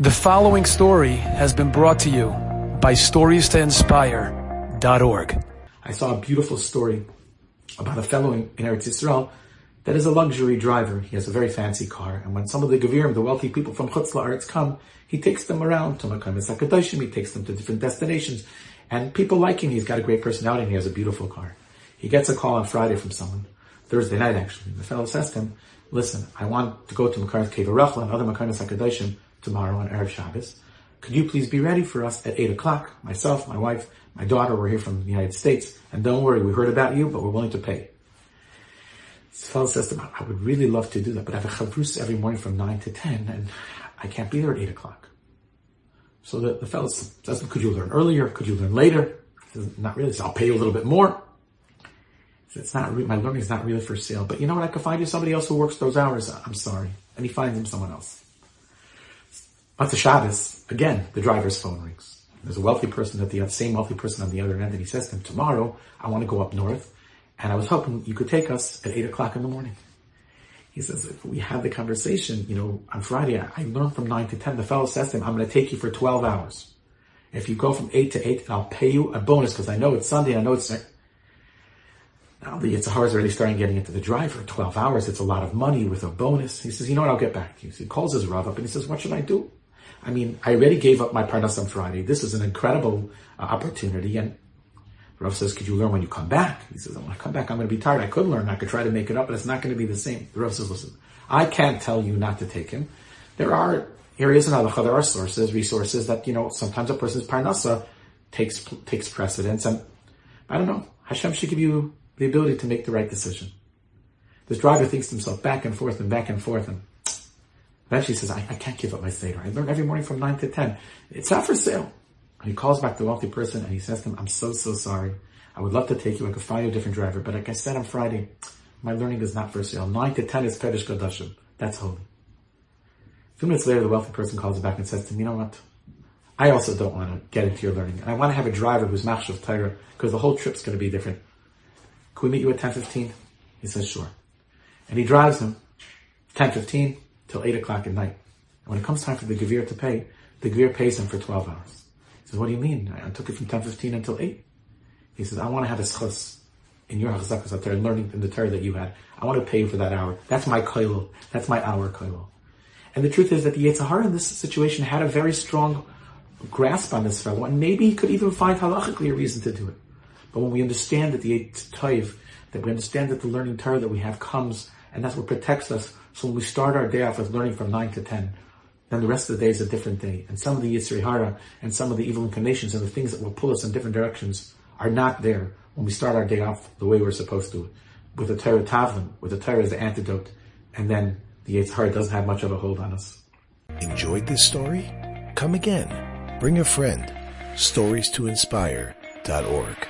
The following story has been brought to you by StoriesToInspire.org. I saw a beautiful story about a fellow in, in Eretz Yisrael that is a luxury driver. He has a very fancy car, and when some of the Gavirim, the wealthy people from Chutz La'aretz come, he takes them around to Makam Sakadashim, he takes them to different destinations, and people like him. He's got a great personality and he has a beautiful car. He gets a call on Friday from someone, Thursday night actually. The fellow says to him, listen, I want to go to Makar Cave Arachla and other Makar Sakadashim tomorrow on Erev Shabbos. Could you please be ready for us at 8 o'clock? Myself, my wife, my daughter, we're here from the United States. And don't worry, we heard about you, but we're willing to pay. This fellow says to him, I would really love to do that, but I have a chavrus every morning from 9 to 10, and I can't be there at 8 o'clock. So the, the fellow says, could you learn earlier? Could you learn later? He says, not really. So I'll pay you a little bit more. It's not, my learning is not really for sale, but you know what? I could find you somebody else who works those hours. I'm sorry. And he finds him someone else. The Shabbos, again, the driver's phone rings. There's a wealthy person at the same wealthy person on the other end, and he says to him, tomorrow, I want to go up north, and I was hoping you could take us at 8 o'clock in the morning. He says, if we had the conversation, you know, on Friday, I learned from 9 to 10, the fellow says to him, I'm going to take you for 12 hours. If you go from 8 to 8, I'll pay you a bonus, because I know it's Sunday, I know it's... Now the Yitzhar is already starting getting into the driver. 12 hours, it's a lot of money with a bonus. He says, you know what, I'll get back to you. So he calls his Rav up and he says, what should I do? I mean, I already gave up my parnas on Friday. This is an incredible uh, opportunity. And Rav says, could you learn when you come back? He says, when to come back, I'm going to be tired. I could learn. I could try to make it up, but it's not going to be the same. The Rav says, listen, I can't tell you not to take him. There are areas in halacha, there are sources, resources that, you know, sometimes a person's parnasa takes, takes precedence. And I don't know. Hashem should give you the ability to make the right decision. This driver thinks to himself back and forth and back and forth and Eventually he says, I, I can't give up my Seder. I learn every morning from 9 to 10. It's not for sale. And he calls back the wealthy person and he says to him, I'm so, so sorry. I would love to take you. I could find you a different driver. But like I said on Friday, my learning is not for sale. 9 to 10 is Pedish Kodashim. That's holy. A few minutes later, the wealthy person calls back and says to him, you know what? I also don't want to get into your learning. And I want to have a driver who's Machshav Torah because the whole trip's going to be different. Can we meet you at 10.15? He says, sure. And he drives him 10.15 till 8 o'clock at night. And when it comes time for the Gavir to pay, the Gavir pays him for 12 hours. He says, what do you mean? I took it from 10.15 until 8. He says, I want to have a schus in your Chazak learning in the Torah that you had. I want to pay you for that hour. That's my koilo. That's my hour koilo. And the truth is that the Yitzhar in this situation had a very strong grasp on this fellow, and maybe he could even find halachically a reason to do it. But when we understand that the Toiv, that we understand that the learning Torah that we have comes, and that's what protects us so when we start our day off with learning from 9 to 10, then the rest of the day is a different day. And some of the Yitzri Hara and some of the evil inclinations and the things that will pull us in different directions are not there when we start our day off the way we're supposed to. With the Torah Tavlin, with the Torah as the antidote, and then the Yitzri Hara doesn't have much of a hold on us. Enjoyed this story? Come again. Bring a friend. Stories to inspire.org.